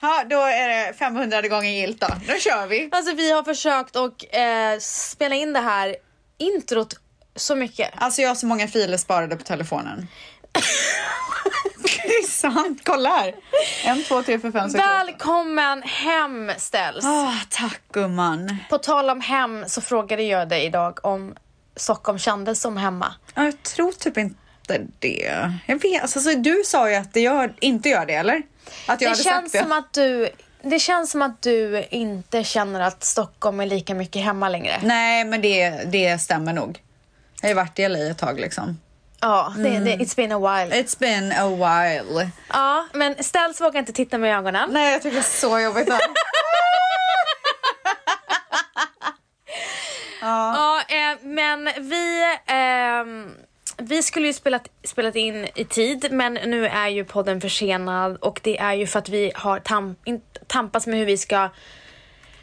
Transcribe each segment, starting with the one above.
Ja, då är det 500 gånger gilt då. Då kör vi. Alltså vi har försökt och eh, spela in det här introt så mycket. Alltså jag har så många filer sparade på telefonen. det är sant. Kolla här. En, två, tre, fyra, fem, sex. Välkommen hem ställs. Ah, tack gumman. På tal om hem så frågade jag dig idag om Stockholm kändes som hemma. Ja, Jag tror typ inte det. Jag vet, alltså, så du sa ju att det gör, inte gör det, eller? Att jag Det hade känns sagt det. som att du det känns som att du inte känner att Stockholm är lika mycket hemma längre. Nej, men det, det stämmer nog. Jag har ju varit i LA ett tag liksom. Ja, det, Mm. det, it's been a while. It's been a while. Ja, men Ställs vågar inte titta mig i ögonen. Nej, jag tycker det är så jobbigt. Här. Ja, eh, men vi, ehm, vi skulle ju spelat, spelat in i tid men nu är ju podden försenad och det är ju för att vi har tam, in, tampats med hur vi ska,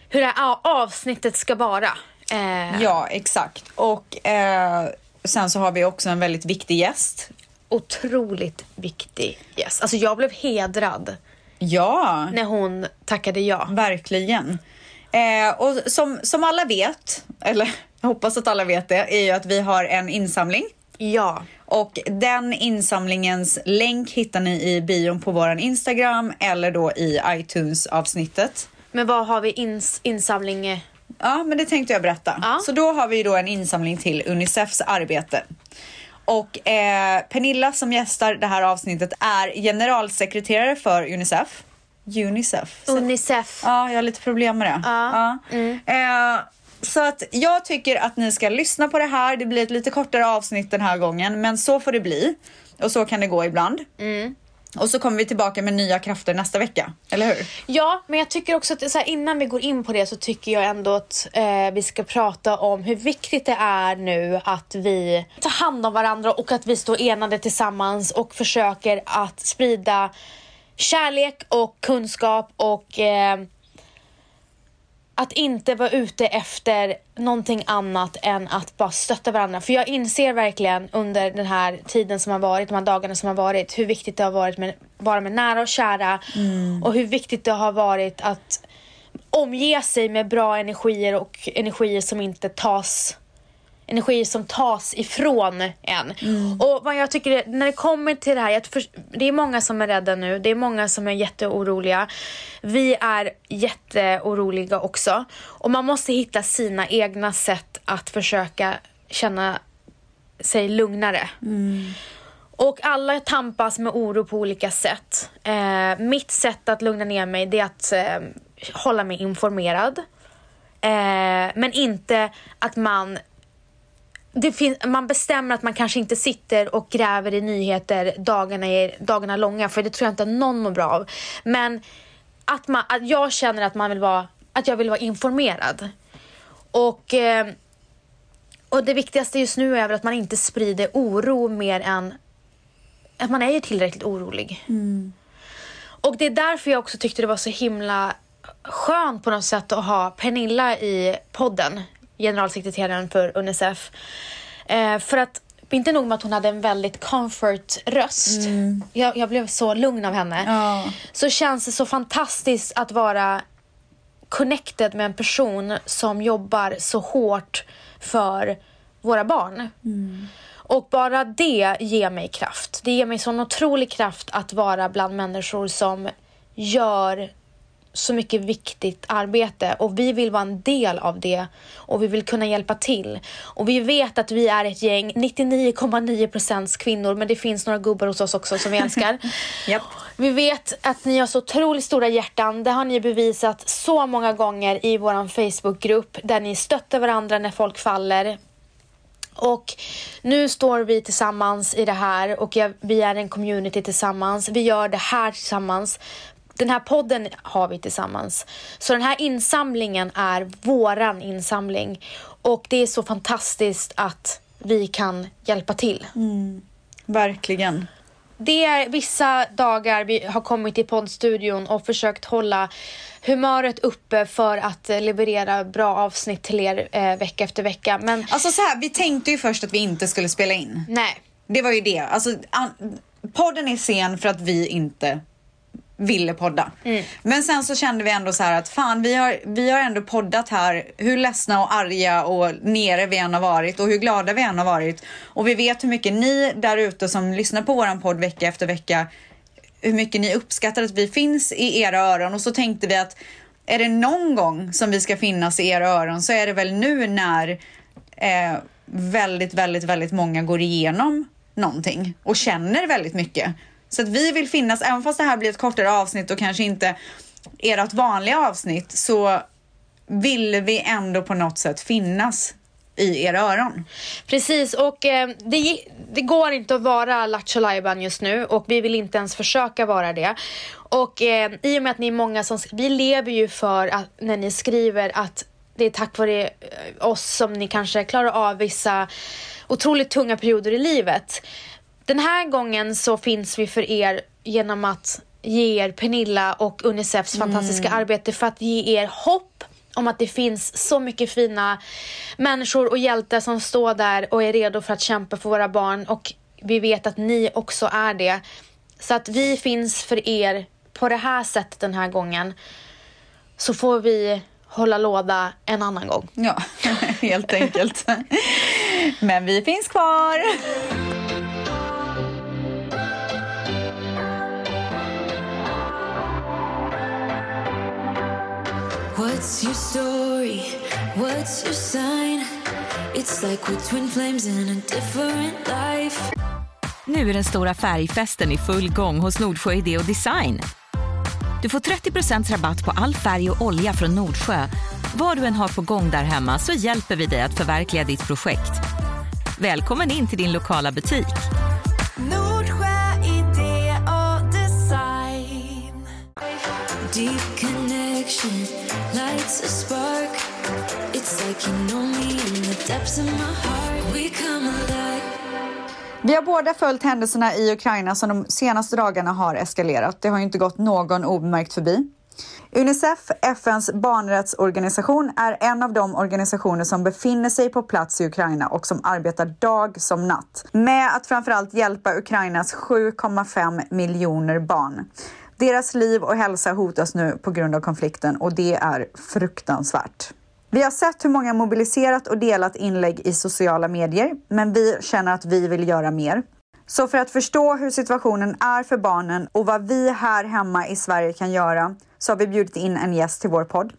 hur det här avsnittet ska vara. Eh, Ja, exakt. Och eh, sen så har vi också en väldigt viktig gäst. Otroligt viktig gäst. Alltså jag blev hedrad Ja, när hon tackade ja. verkligen. Eh, och som, som alla vet, eller jag hoppas att alla vet det, är ju att vi har en insamling. Ja. Och den insamlingens länk hittar ni i bion på våran Instagram eller då i iTunes-avsnittet. Men vad har vi ins, insamling? eh? Ja, men det tänkte jag berätta. Ja. Så då har vi då en insamling till Unicefs arbete. Och eh, Pernilla som gästar det här avsnittet är generalsekreterare för Unicef. Unicef. Unicef. Ja, jag har lite problem med det. Ja. Mm. Eh, så att jag tycker att ni ska lyssna på det här. Det blir ett lite kortare avsnitt den här gången, men så får det bli. Och så kan det gå ibland. Mm. Och så kommer vi tillbaka med nya krafter nästa vecka, eller hur? Ja, men jag tycker också att så här, innan vi går in på det så tycker jag ändå att eh, vi ska prata om hur viktigt det är nu att vi tar hand om varandra och att vi står enade tillsammans och försöker att sprida kärlek och kunskap och eh, att inte vara ute efter någonting annat än att bara stötta varandra. För jag inser verkligen under den här tiden som har varit, de här dagarna som har varit, hur viktigt det har varit med vara med nära och kära och hur viktigt det har varit att omge sig med bra energier och energier som inte tas energier som tas ifrån en. Och vad jag tycker, är- när det kommer till det här, jag det är många som är rädda nu, det är många som är jätteoroliga. Vi är jätteoroliga också. Och man måste hitta sina egna sätt att försöka känna sig lugnare. Och alla tampas med oro på olika sätt. Eh, mitt sätt att lugna ner mig det är att eh, hålla mig informerad. Eh, men inte att man man bestämmer att man kanske inte sitter och gräver i nyheter dagarna, är, dagarna långa för det tror jag inte någon mår bra av. Men att, man, att jag känner att, man vill vara, att jag vill vara informerad. Och, eh, och det viktigaste just nu är väl att man inte sprider oro mer än att man är ju tillräckligt orolig. Och det är därför jag också tyckte det var så himla skönt på något sätt att ha Pernilla i podden, generalsekreteraren för Unicef. Eh, för att inte nog med att hon hade en väldigt comfort röst. Jag, jag blev så lugn av henne. Ja. Så känns det så fantastiskt att vara connected med en person som jobbar så hårt för våra barn. Och bara det ger mig kraft. Det ger mig sån otrolig kraft att vara bland människor som gör så mycket viktigt arbete och vi vill vara en del av det och vi vill kunna hjälpa till. Och vi vet att vi är ett gäng, 99,9% kvinnor men det finns några gubbar hos oss också som vi älskar. Japp. Vi vet att ni har så otroligt stora hjärtan. Det har ni bevisat så många gånger i vår Facebookgrupp där ni stöttar varandra när folk faller. Och nu står vi tillsammans i det här och jag, vi är en community tillsammans. Vi gör det här tillsammans. Den här podden har vi tillsammans. Så den här insamlingen är våran insamling. Och det är så fantastiskt att vi kan hjälpa till. Verkligen. Det är vissa dagar vi har kommit till poddstudion och försökt hålla humöret uppe för att eh, leverera bra avsnitt till er eh, vecka efter vecka. Men Alltså så här, vi tänkte ju först att vi inte skulle spela in. nej, Det var ju det. Alltså, podden är sen för att vi inte ville podda. Men sen så kände vi ändå så här att fan, vi har, vi har ändå poddat här hur ledsna och arga och nere vi än har varit och hur glada vi än har varit. Och vi vet hur mycket ni där ute som lyssnar på våran podd vecka efter vecka, hur mycket ni uppskattar att vi finns i era öron. Och så tänkte vi att är det någon gång som vi ska finnas i era öron så är det väl nu när eh, väldigt, väldigt, väldigt många går igenom någonting och känner väldigt mycket. Så att vi vill finnas, även fast det här blir ett kortare avsnitt och kanske inte ert vanliga avsnitt, så vill vi ändå på något sätt finnas i era öron. Precis, och eh, det, det går inte att vara Lattjo Lajban just nu och vi vill inte ens försöka vara det. Och eh, i och med att ni är många som, vi lever ju för att när ni skriver att det är tack vare eh, oss som ni kanske klarar av vissa otroligt tunga perioder i livet. Den här gången så finns vi för er genom att ge er Pernilla och Unicefs fantastiska arbete för att ge er hopp om att det finns så mycket fina människor och hjältar som står där och är redo för att kämpa för våra barn och vi vet att ni också är det. Så att vi finns för er på det här sättet den här gången så får vi hålla låda en annan gång. Ja, helt enkelt. Men vi finns kvar. What's your story? What's your sign? It's like we're twin flames in a different life. Nu är den stora färgfesten i full gång hos Nordsjö Idé och Design. Du får 30% rabatt på all färg och olja från Nordsjö. Vad du än har på gång där hemma så hjälper vi dig att förverkliga ditt projekt. Välkommen in till din lokala butik. Vi har båda följt händelserna i Ukraina som de senaste dagarna har eskalerat. Det har ju inte gått någon obemärkt förbi. Unicef, FNs barnrättsorganisation, är en av de organisationer som befinner sig på plats i Ukraina och som arbetar dag som natt med att framförallt hjälpa Ukrainas 7,5 miljoner barn. Deras liv och hälsa hotas nu på grund av konflikten och det är fruktansvärt. Vi har sett hur många mobiliserat och delat inlägg i sociala medier, men vi känner att vi vill göra mer. Så för att förstå hur situationen är för barnen och vad vi här hemma i Sverige kan göra så har vi bjudit in en gäst till vår podd.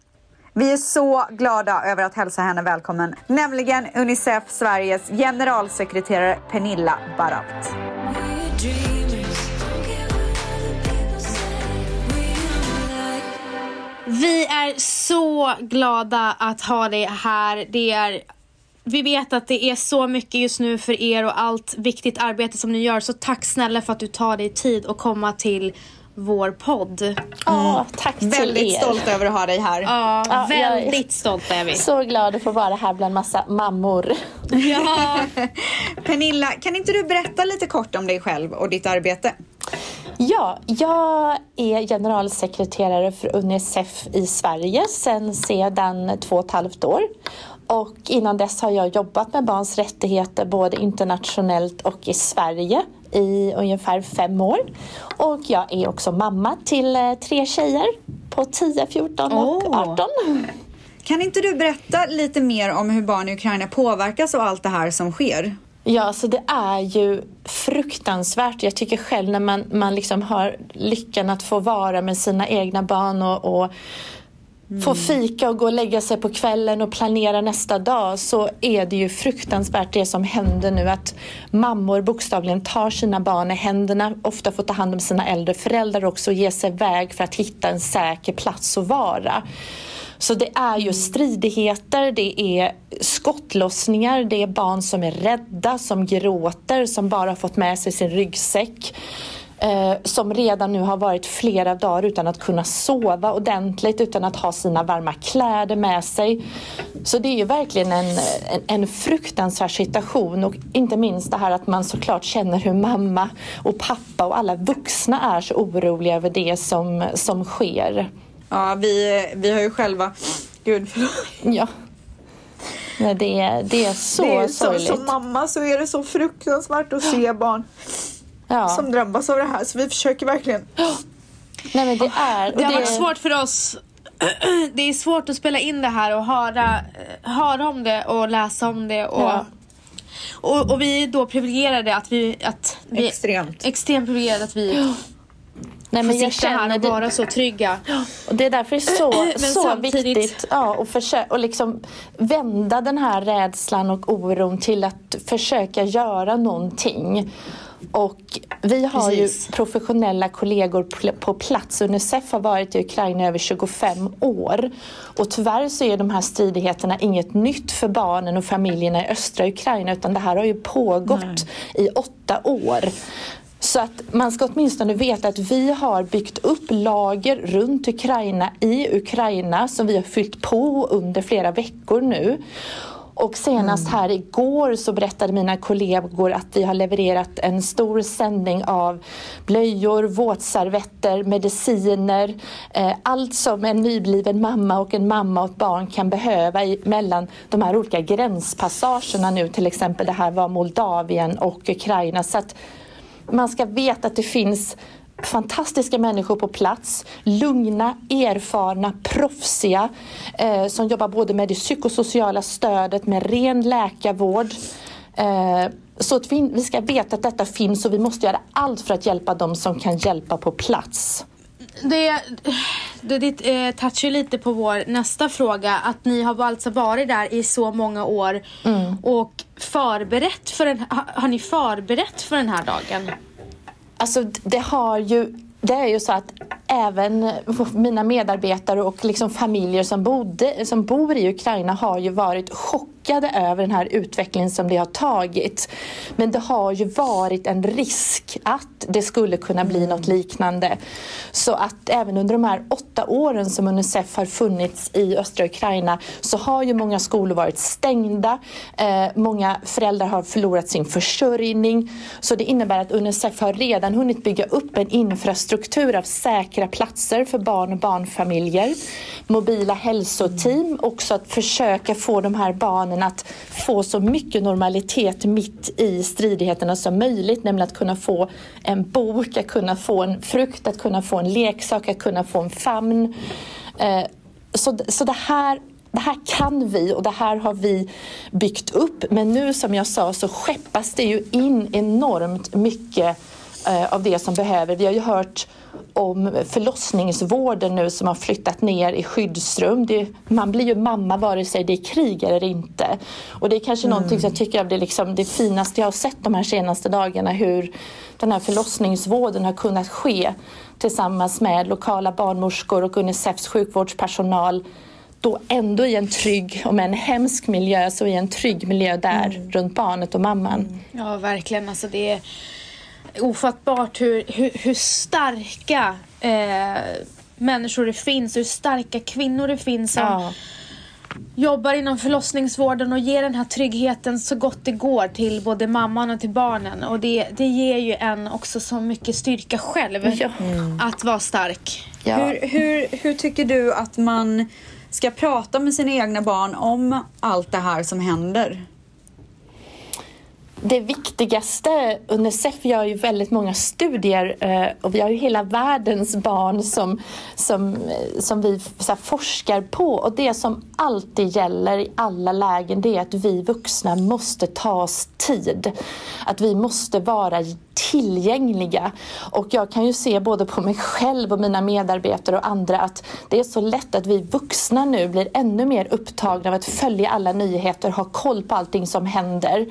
Vi är så glada över att hälsa henne välkommen, nämligen Unicef Sveriges generalsekreterare Pernilla Baralt. Vi är så glada att ha dig här. Det är, vi vet att det är så mycket just nu för er och allt viktigt arbete som ni gör. Så tack snälla för att du tar dig tid att komma till vår podd. Ja, tack till Väldigt er. stolt över att ha dig här. Ja, jag är- väldigt stolta är vi. Så glad att få vara här bland massa mammor. Ja. Pernilla, kan inte du berätta lite kort om dig själv och ditt arbete? Ja, jag är generalsekreterare för Unicef i Sverige sedan sedan två och ett halvt år. Och innan dess har jag jobbat med barns rättigheter både internationellt och i Sverige i ungefär fem år. Och jag är också mamma till eh, tre tjejer på 10, 14 och Åh. 18. Kan inte du berätta lite mer om hur barn i Ukraina påverkas av allt det här som sker? Ja, så det är ju fruktansvärt. Jag tycker själv när man, man liksom har lyckan att få vara med sina egna barn och, och få fika och gå och lägga sig på kvällen och planera nästa dag så är det ju fruktansvärt det som händer nu att mammor bokstavligen tar sina barn i händerna, ofta får ta hand om sina äldre föräldrar också och ge sig iväg för att hitta en säker plats att vara. Så det är ju stridigheter, det är skottlossningar, det är barn som är rädda, som gråter, som bara har fått med sig sin ryggsäck. Eh, som redan nu har varit flera dagar utan att kunna sova ordentligt, utan att ha sina varma kläder med sig. Så det är ju verkligen en, en, en fruktansvärd situation och inte minst det här att man såklart känner hur mamma och pappa och alla vuxna är så oroliga över det som, som sker. Ja, vi, vi har ju själva... Gud, förlåt. Ja. Nej, det, är, det är så det är så, sorgligt. som mamma så är det så fruktansvärt att se barn ja. som drabbas av det här. Så vi försöker verkligen Nej men det är... och Det har varit svårt för oss. Det är svårt att spela in det här och höra, höra om det och läsa om det. Och, Ja. och, och vi är då privilegierade att vi... Att vi Extremt. Extremt privilegierade att vi Nej, men jag sitta här känner och det, vara så trygga. Och det är därför det är så, så samtidigt- viktigt ja, att försö- och liksom vända den här rädslan och oron till att försöka göra någonting. Och vi har Precis. ju professionella kollegor på plats. Unicef har varit i Ukraina över 25 år. Och tyvärr så är de här stridigheterna inget nytt för barnen och familjerna i östra Ukraina utan det här har ju pågått i åtta år. Så att man ska åtminstone veta att vi har byggt upp lager runt Ukraina i Ukraina som vi har fyllt på under flera veckor nu. Och senast här igår så berättade mina kollegor att vi har levererat en stor sändning av blöjor, våtservetter, mediciner, eh, allt som en nybliven mamma och en mamma och ett barn kan behöva i, mellan de här olika gränspassagerna nu, till exempel det här var Moldavien och Ukraina. Så att man ska veta att det finns fantastiska människor på plats. Lugna, erfarna, proffsiga eh, som jobbar både med det psykosociala stödet, med ren läkarvård. Eh, så att vi, vi ska veta att detta finns och vi måste göra allt för att hjälpa dem som kan hjälpa på plats. Det, det, det eh, touchar lite på vår nästa fråga. Att ni har alltså varit där i så många år och förberett för den, har, har ni förberett för den här dagen? Alltså det har ju det är ju så att även mina medarbetare och liksom familjer som, bodde, som bor i Ukraina har ju varit chockade över den här utvecklingen som det har tagit. Men det har ju varit en risk att det skulle kunna bli något liknande. Så att även under de här åtta åren som Unicef har funnits i östra Ukraina så har ju många skolor varit stängda. Eh, många föräldrar har förlorat sin försörjning. Så det innebär att Unicef har redan hunnit bygga upp en infrastruktur av säkra platser för barn och barnfamiljer. Mobila hälsoteam, också att försöka få de här barnen att få så mycket normalitet mitt i stridigheterna som möjligt. Nämligen att kunna få en bok, att kunna få en frukt, att kunna få en leksak, att kunna få en famn. Eh, så, så det här det här kan vi och det här har vi byggt upp. Men nu som jag sa så skeppas det ju in enormt mycket eh, av det som behöver. Vi har ju hört om förlossningsvården nu som har flyttat ner i skyddsrum. Det, man blir ju mamma vare sig det är krig eller inte. Och det är kanske någonting som jag tycker är det, liksom, det finaste jag har sett de här senaste dagarna. Hur den här förlossningsvården har kunnat ske tillsammans med lokala barnmorskor och Unicefs sjukvårdspersonal då ändå i en trygg, om en hemsk miljö, så i en trygg miljö där runt barnet och mamman. Ja, verkligen. Alltså det ofattbart hur, hur, hur starka eh, människor det finns, hur starka kvinnor det finns som Ja. jobbar inom förlossningsvården och ger den här tryggheten så gott det går till både mamman och till barnen. Och det, det ger ju en också så mycket styrka själv Ja. att vara stark. Ja. Hur, hur, hur tycker du att man ska prata med sina egna barn om allt det här som händer? Det viktigaste, Unicef gör ju väldigt många studier eh, och vi har ju hela världens barn som, som, eh, som vi så här, forskar på och det som alltid gäller i alla lägen det är att vi vuxna måste ta oss tid. Att vi måste vara tillgängliga. Och jag kan ju se både på mig själv och mina medarbetare och andra att det är så lätt att vi vuxna nu blir ännu mer upptagna av att följa alla nyheter, ha koll på allting som händer.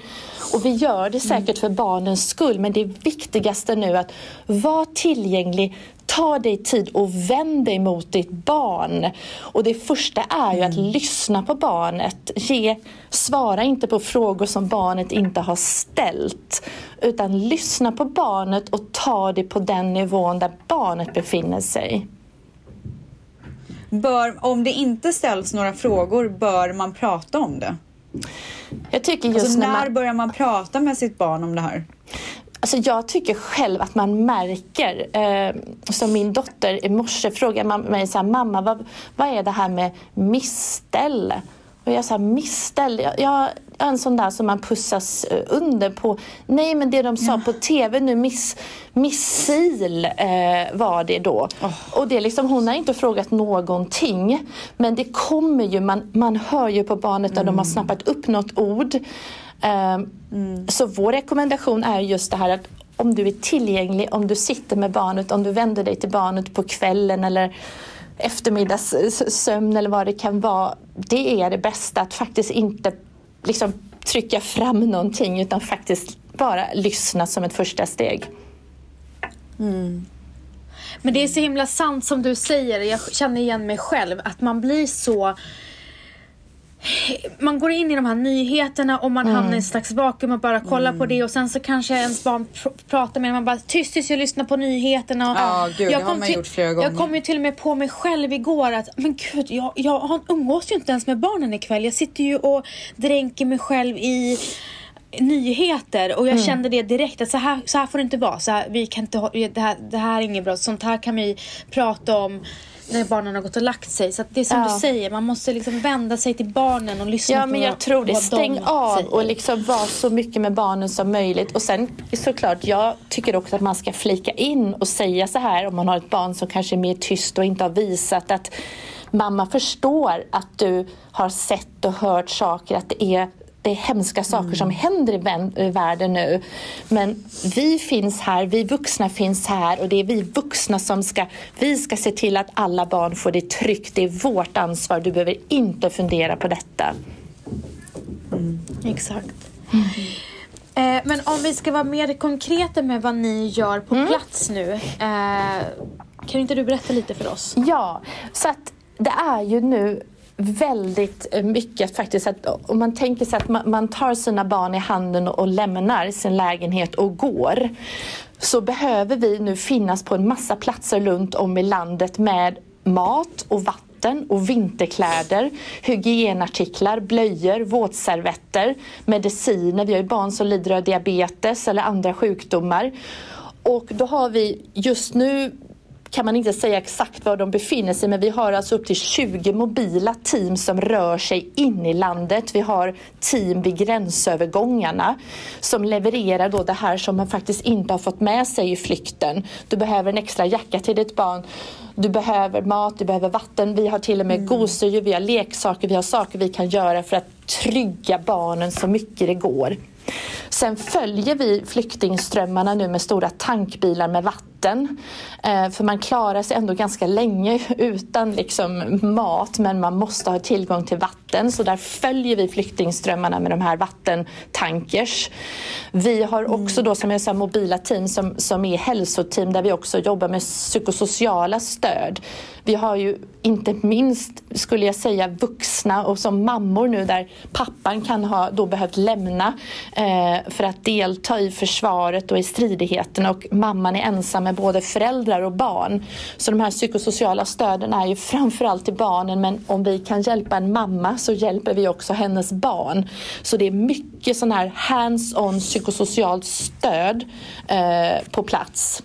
Och vi gör det säkert för barnens skull men det viktigaste nu är att vara tillgänglig Ta dig tid och vänd dig mot ditt barn. Och det första är ju att lyssna på barnet. Ge, svara inte på frågor som barnet inte har ställt. Utan lyssna på barnet och ta det på den nivån där barnet befinner sig. Bör, om det inte ställs några frågor, bör man prata om det? Jag tycker just Alltså, när när man... börjar man prata med sitt barn om det här? Alltså jag tycker själv att man märker, eh, som min dotter i morse frågade mig så här, mamma vad, vad är det här med misställ? Och jag sa misställ. Jag, jag är en sån där som man pussas eh, under på. Nej men det de sa på TV nu, miss, missil eh, var det då. Och det är liksom, hon har inte frågat någonting. Men det kommer ju, man, man hör ju på barnet när de har snappat upp något ord. Eh, Så vår rekommendation är just det här att om du är tillgänglig, om du sitter med barnet, om du vänder dig till barnet på kvällen eller eftermiddagssömn eller vad det kan vara. Det är det bästa, att faktiskt inte liksom trycka fram någonting utan faktiskt bara lyssna som ett första steg. Mm. Men det är så himla sant som du säger, jag känner igen mig själv, att man blir så man går in i de här nyheterna och man hamnar i en slags vakuum och bara kollar på det och sen så kanske ens barn pr pratar med en man bara tyst tyst jag lyssnar på nyheterna. Och Ja, gud, det har man gjort flera gånger. Jag kom ju till och med på mig själv igår att men gud jag, jag umgås ju inte ens med barnen ikväll. Jag sitter ju och dränker mig själv i nyheter och jag kände det direkt att så här, så här får det inte vara. Så här, vi kan inte, det, här, det här är inget bra. Sånt här kan vi prata om när barnen har gått och lagt sig. Så det är som Ja. du säger, man måste liksom vända sig till barnen och lyssna Ja, på men vad, jag tror det. vad Stäng de av säger. och liksom var så mycket med barnen som möjligt. Och sen såklart, jag tycker också att man ska flika in och säga så här om man har ett barn som kanske är mer tyst och inte har visat att mamma förstår att du har sett och hört saker, att det är det är hemska saker som händer i världen nu. Men vi finns här, vi vuxna finns här och det är vi vuxna som ska, vi ska se till att alla barn får det tryggt. Det är vårt ansvar, du behöver inte fundera på detta. Exakt. Eh, men om vi ska vara mer konkreta med vad ni gör på Mm. plats nu. Eh, kan inte du berätta lite för oss? Ja, så att det är ju nu väldigt mycket faktiskt att om man tänker sig att man, man tar sina barn i handen och, och lämnar sin lägenhet och går så behöver vi nu finnas på en massa platser runt om i landet med mat och vatten och vinterkläder, hygienartiklar, blöjor, våtservetter, mediciner. Vi har ju barn som lider av diabetes eller andra sjukdomar. Och då har vi just nu kan man inte säga exakt var de befinner sig men vi har alltså upp till 20 mobila team som rör sig in i landet. Vi har team vid gränsövergångarna som levererar då det här som man faktiskt inte har fått med sig i flykten. Du behöver en extra jacka till ditt barn. Du behöver mat, du behöver vatten. Vi har till och med gosedjur, vi har leksaker, vi har saker vi kan göra för att trygga barnen så mycket det går. Sen följer vi flyktingströmmarna nu med stora tankbilar med vatten. Eh, för man klarar sig ändå ganska länge utan liksom mat men man måste ha tillgång till vatten. Så där följer vi flyktingströmmarna med de här vattentankers. Vi har också då som jag sa mobila team som, som är hälsoteam där vi också jobbar med psykosociala stöd. Vi har ju inte minst, skulle jag säga, vuxna och som mammor nu där pappan kan ha då behövt lämna eh, för att delta i försvaret och i stridigheterna och mamman är ensam med både föräldrar och barn. Så de här psykosociala stöden är ju framförallt till barnen men om vi kan hjälpa en mamma så hjälper vi också hennes barn. Så det är mycket sån här hands-on psykosocialt stöd eh, på plats.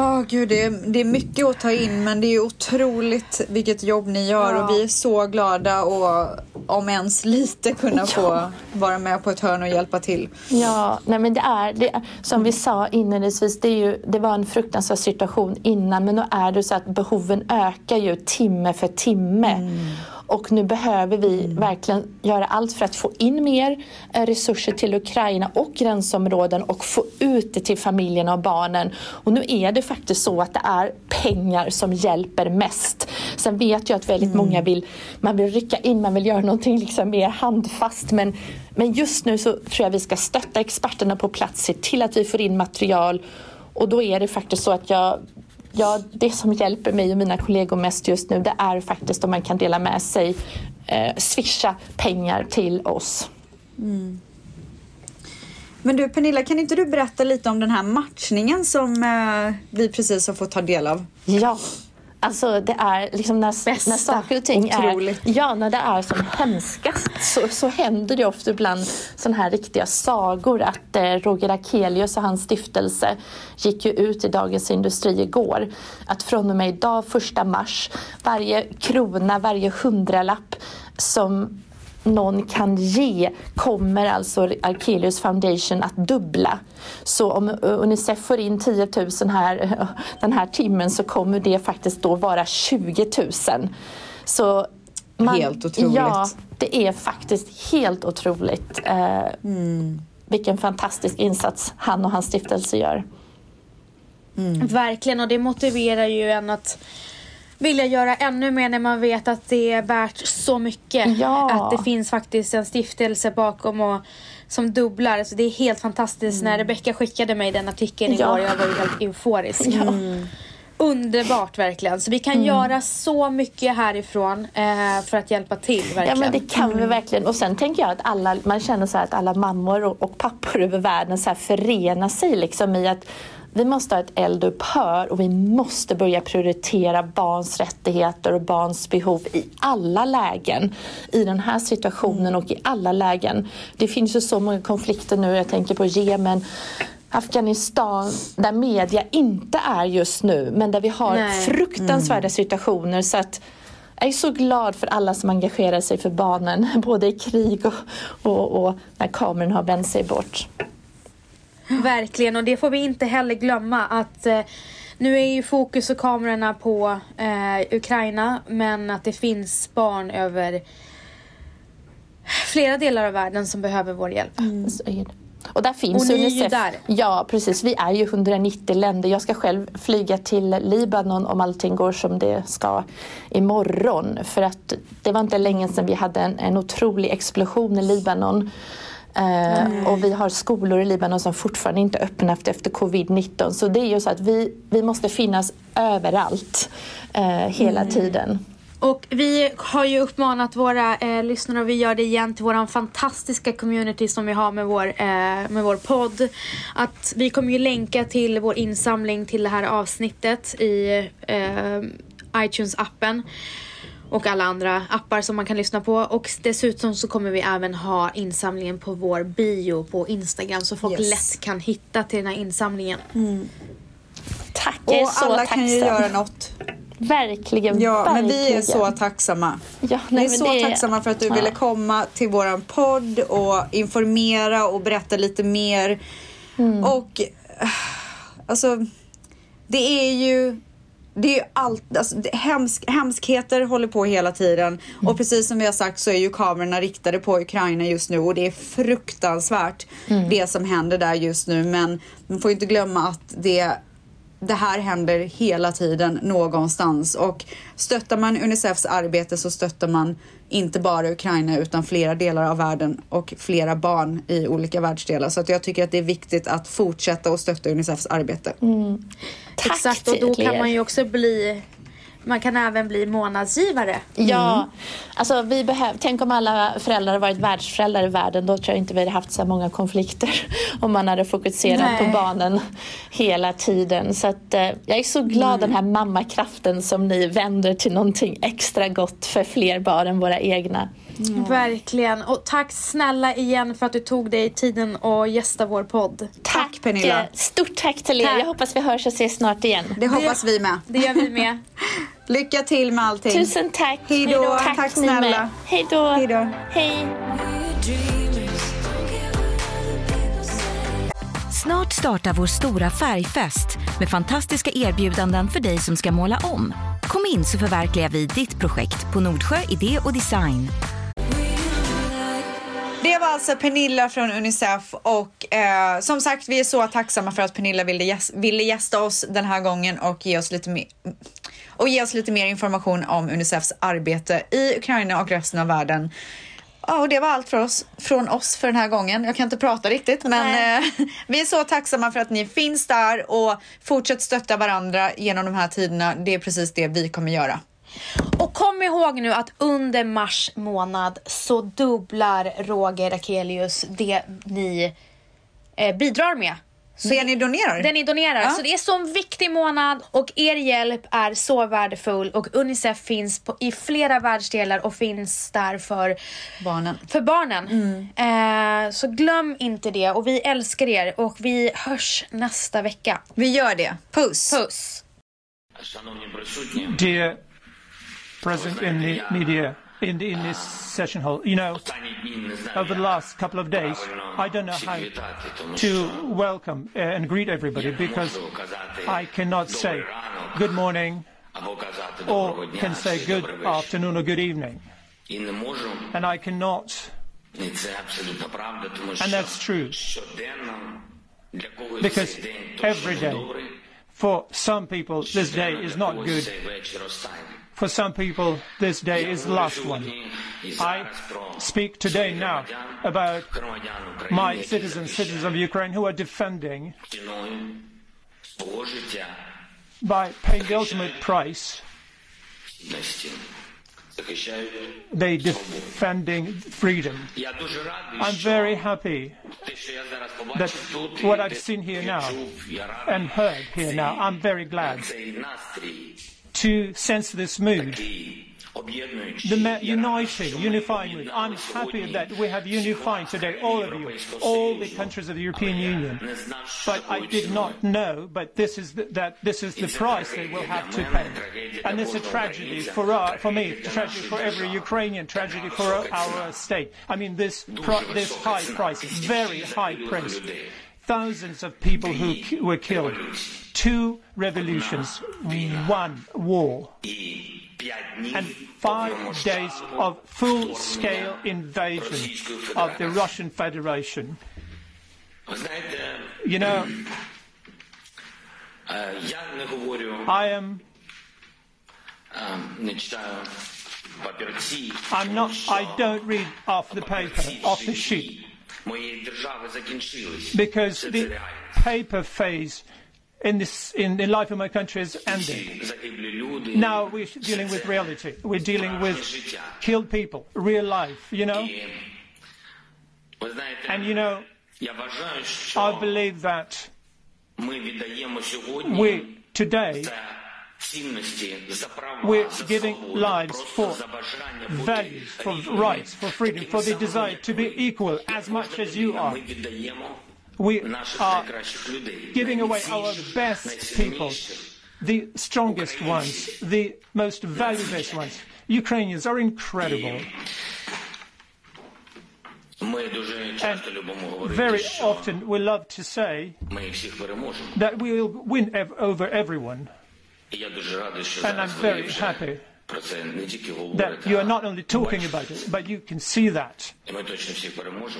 Ja, gud, det är, det är mycket att ta in men det är otroligt vilket jobb ni gör Ja. och vi är så glada och om ens lite kunna få vara med på ett hörn och hjälpa till. Ja, nej men det är, det, som vi sa inledningsvis, det, är ju, det var en fruktansvärd situation innan men nu är det så att behoven ökar ju timme för timme. Och nu behöver vi verkligen göra allt för att få in mer eh, resurser till Ukraina och gränsområden och få ut det till familjerna och barnen. Och nu är det faktiskt så att det är pengar som hjälper mest. Sen vet jag att väldigt många vill, man vill rycka in, man vill göra någonting liksom mer handfast. Men, men just nu så tror jag vi ska stötta experterna på plats, se till att vi får in material. Och då är det faktiskt så att jag Ja, det som hjälper mig och mina kollegor mest just nu det är faktiskt om man kan dela med sig, eh, swisha pengar till oss. Men du Pernilla, kan inte du berätta lite om den här matchningen som eh, vi precis har fått ta del av? Ja, Alltså det är liksom när, Bästa. när saker och ting Otroligt. är... Ja, när det är som hemskast så, så händer det ofta ibland sådana här riktiga sagor att eh, Roger Akelius och hans stiftelse gick ju ut i Dagens Industri igår att från och med idag, första mars, varje krona, varje hundralapp som någon kan ge kommer alltså Arkelius Foundation att dubbla. Så om Unicef får in 10 000 här, den här timmen så kommer det faktiskt då vara 20 000. Så Helt otroligt. Ja, det är faktiskt helt otroligt eh, vilken fantastisk insats han och hans stiftelse gör. Verkligen och det motiverar ju en att vilja göra ännu mer när man vet att det är värt så mycket. Ja. Att det finns faktiskt en stiftelse bakom och som dubblar. Så det är helt fantastiskt. När Rebecca skickade mig den artikeln Ja. igår, jag var ju helt euforisk. Ja. Underbart verkligen. Så vi kan göra så mycket härifrån eh, för att hjälpa till verkligen. Ja men det kan vi verkligen. Och sen tänker jag att alla, man känner så här att alla mammor och, och pappor över världen så här förenar sig liksom i att vi måste ha ett eldupphör och vi måste börja prioritera barns rättigheter och barns behov i alla lägen. I den här situationen och i alla lägen. Det finns ju så många konflikter nu, jag tänker på Jemen, Afghanistan, där media inte är just nu men där vi har Nej. fruktansvärda situationer. så att jag är så glad för alla som engagerar sig för barnen, både i krig och, och, och när kameran har vänt sig bort. Verkligen och det får vi inte heller glömma att eh, nu är ju fokus och kamerorna på eh, Ukraina men att det finns barn över flera delar av världen som behöver vår hjälp. Det. Och där finns Och ni är ju Unicef. där. Ja, precis. Vi är ju 190 länder. Jag ska själv flyga till Libanon om allting går som det ska imorgon. För att det var inte länge sedan vi hade en, en otrolig explosion i Libanon. Eh, och vi har skolor i Libanon som fortfarande inte är öppna efter, efter covid-19. Så det är ju så att vi, vi måste finnas överallt eh, hela Mm. tiden. Och vi har ju uppmanat våra eh, lyssnare och vi gör det igen till våran fantastiska community som vi har med vår, eh, med vår podd. Att vi kommer ju länka till vår insamling till det här avsnittet i eh, iTunes-appen och alla andra appar som man kan lyssna på. Och dessutom så kommer vi även ha insamlingen på vår bio på Instagram så folk Yes. lätt kan hitta till den här insamlingen. Tack, jag är Och så alla tacksam. kan ju göra något. Verkligen, Ja, men vi är verkligen. så tacksamma. Ja, vi nej, är men så det är- tacksamma för att du Ja. ville komma till våran podd och informera och berätta lite mer. Mm. Och eh, alltså, det är ju det är ju allt, alltså, hemsk, hemskheter håller på hela tiden Mm. och precis som vi har sagt så är ju kamerorna riktade på Ukraina just nu och det är fruktansvärt Mm. det som händer där just nu men man får inte glömma att det det här händer hela tiden någonstans och stöttar man Unicefs arbete så stöttar man inte bara Ukraina utan flera delar av världen och flera barn i olika världsdelar. Så att jag tycker att det är viktigt att fortsätta och stötta Unicefs arbete. Tack Exakt och då kan man ju också bli man kan även bli månadsgivare. Ja, alltså vi behöver, tänk om alla föräldrar hade varit världsföräldrar i världen. Då tror jag inte vi hade haft så många konflikter. Om man hade fokuserat Nej. på barnen hela tiden. Så att, eh, jag är så glad den här mammakraften som ni vänder till någonting extra gott för fler barn än våra egna. Verkligen. Och tack snälla igen för att du tog dig tiden och gästa vår podd. Tack, Pernilla. eh, Stort tack till er. Tack. Jag hoppas vi hörs och ses snart igen. Det hoppas vi med. Det gör vi med. Lycka till med allting. Tusen tack. Hej då. Tack Tack snälla. Hej då. Hej då. Hej. Snart startar vår stora färgfest med fantastiska erbjudanden för dig som ska måla om. Kom in så förverkligar vi ditt projekt på Nordsjö Idé och Design. Det var alltså Pernilla från Unicef och eh, som sagt vi är så tacksamma för att Pernilla ville, gäs- ville gästa oss den här gången och ge oss lite mer och ge oss lite mer information om Unicefs arbete i Ukraina och resten av världen. Ja, och det var allt för oss, från oss för den här gången. Jag kan inte prata riktigt, men eh, vi är så tacksamma för att ni finns där och fortsätt stötta varandra genom de här tiderna. Det är precis det vi kommer göra. Och kom ihåg nu att under mars månad så dubblar Roger Akelius det ni eh, bidrar med. Så det ni donerar? Det ni donerar. Ja. Så det är en sån viktig månad och er hjälp är så värdefull och Unicef finns på, i flera världsdelar och finns där för barnen. För barnen. Mm. Eh, så glöm inte det och vi älskar er och vi hörs nästa vecka. Vi gör det. Puss! Puss! Dear present in the media in, the, in this session hall. You know, over the last couple of days, I don't know how to welcome uh, and greet everybody because I cannot say good morning or can say good afternoon or good evening. And I cannot. And that's true. Because every day, for some people, this day is not good. For some people, this day is the last one. I speak today now about my citizens, citizens of Ukraine, who are defending by paying the ultimate price. They defending freedom. I'm very happy that what I've seen here now and heard here now, I'm very glad to sense this mood. The uniting, unifying mood. I'm happy that we have unified today, all of you, all the countries of the European Union. But I did not know, but this is the, that this is the price they will have to pay. And this is a tragedy for, our, for me, tragedy for every Ukrainian, tragedy for our, our state. I mean, this, this high price, very high price thousands of people who were killed. Two revolutions, one war, and five days of full-scale invasion of the Russian Federation. You know, I am. I'm not. I don't read off the paper, off the sheet. Because the paper phase in, this, in the life of my country has ended. Now we're dealing with reality. We're dealing with killed people, real life, you know? And you know, I believe that we today we're giving lives for values, for rights, for freedom, for the desire to be equal as much as you are. We are giving away our best people, the strongest ones, the most valuable ones. Ukrainians are incredible. And very often we love to say that we will win ev over everyone. And I'm very happy that you are not only talking about it, but you can see that.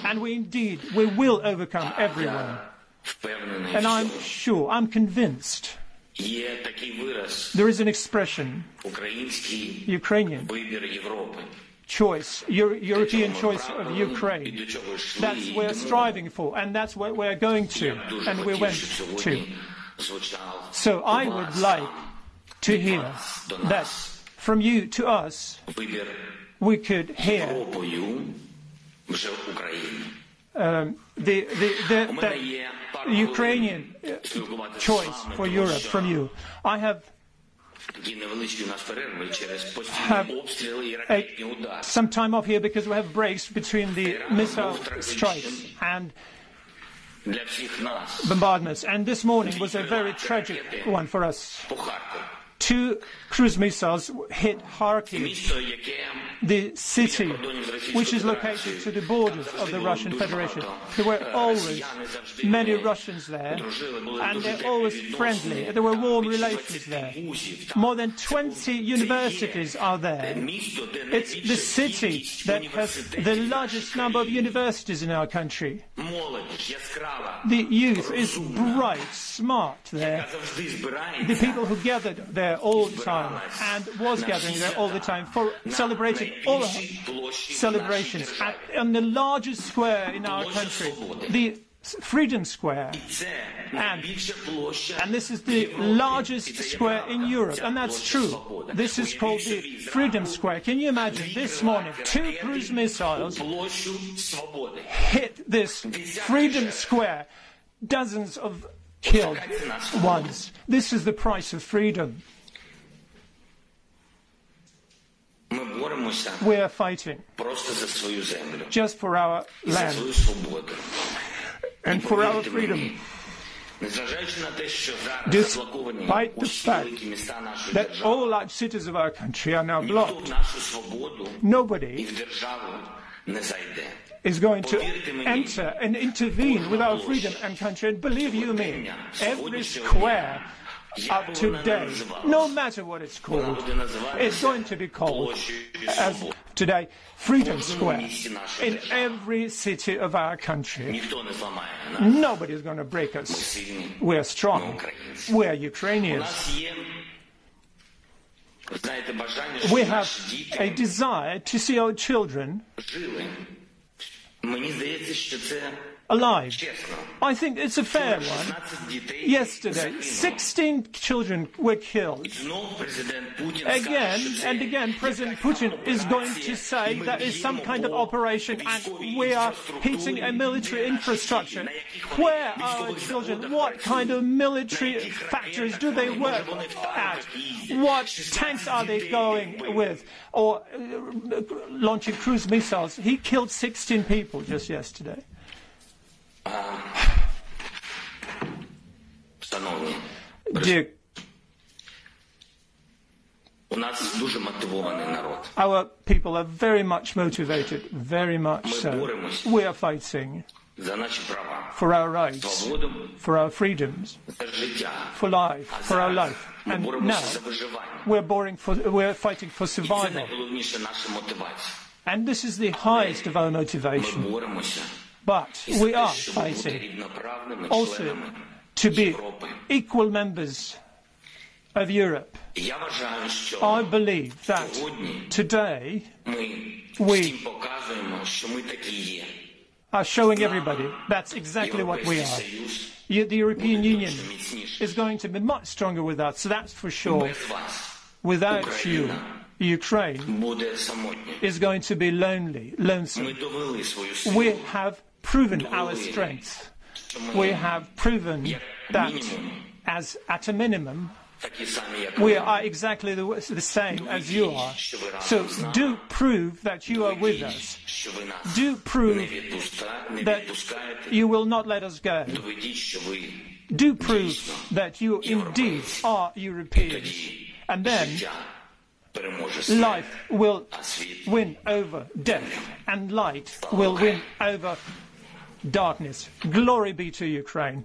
And we indeed, we will overcome everyone. And I'm sure, I'm convinced. There is an expression, Ukrainian choice, European choice of Ukraine. That's what we're striving for, and that's what we're going to, and we went to. So I would like to hear. Thus, from you to us, we could hear um, the, the, the, the Ukrainian uh, choice for Europe from you. I have have a, some time off here because we have breaks between the missile strikes and bombardments. And this morning was a very tragic one for us. Two cruise missiles hit Kharkiv, the city which is located to the borders of the Russian Federation. There were always many Russians there, and they're always friendly. There were warm relations there. More than 20 universities are there. It's the city that has the largest number of universities in our country. The youth is bright, smart there. The people who gathered there there all the time and was gathering there all the time for celebrating all celebrations at, on the largest square in our country, the Freedom Square. And, and this is the largest square in Europe, and that's true. This is called the Freedom Square. Can you imagine this morning two cruise missiles hit this Freedom Square? Dozens of killed ones. This is the price of freedom. We are fighting just for our land. and for our freedom. Despite the fact that all large cities of our country are now blocked, nobody is going to enter and intervene with our freedom and country. And believe you me, every square up today, no matter what it's called, it's going to be called as today Freedom Square in every city of our country. Nobody's going to break us. We're strong. We're Ukrainians. We have a desire to see our children alive. I think it's a fair one. Yesterday, 16 children were killed. Again and again, President Putin is going to say that is some kind of operation and we are hitting a military infrastructure. Where are our children? What kind of military factories do they work at? What tanks are they going with? Or uh, launching cruise missiles? He killed 16 people just yesterday. Шановні, Dear, у нас дуже мотивований народ. our people are very much motivated, very much so. We are fighting За наші права, for our rights, свободу, for our freedoms, за життя. for life, А for our зараз life. ми And боремося now за виживання. we're boring for, we're fighting for І це survival. найголовніша наша мотивація. And this is the highest of our Ми motivation. боремося but we are, I say, also to be equal members of Europe. I believe that today we are showing everybody that's exactly what we are. The European Union is going to be much stronger with us, that's for sure. Without you, Ukraine is going to be lonely, lonesome. We have proven our strength. We have proven that as at a minimum, we are exactly the, the, same as you are. So do prove that you are with us. Do prove that you will not let us go. Do prove that you indeed are Europeans. And then life will win over death, and light will win over darkness. Glory be to Ukraine.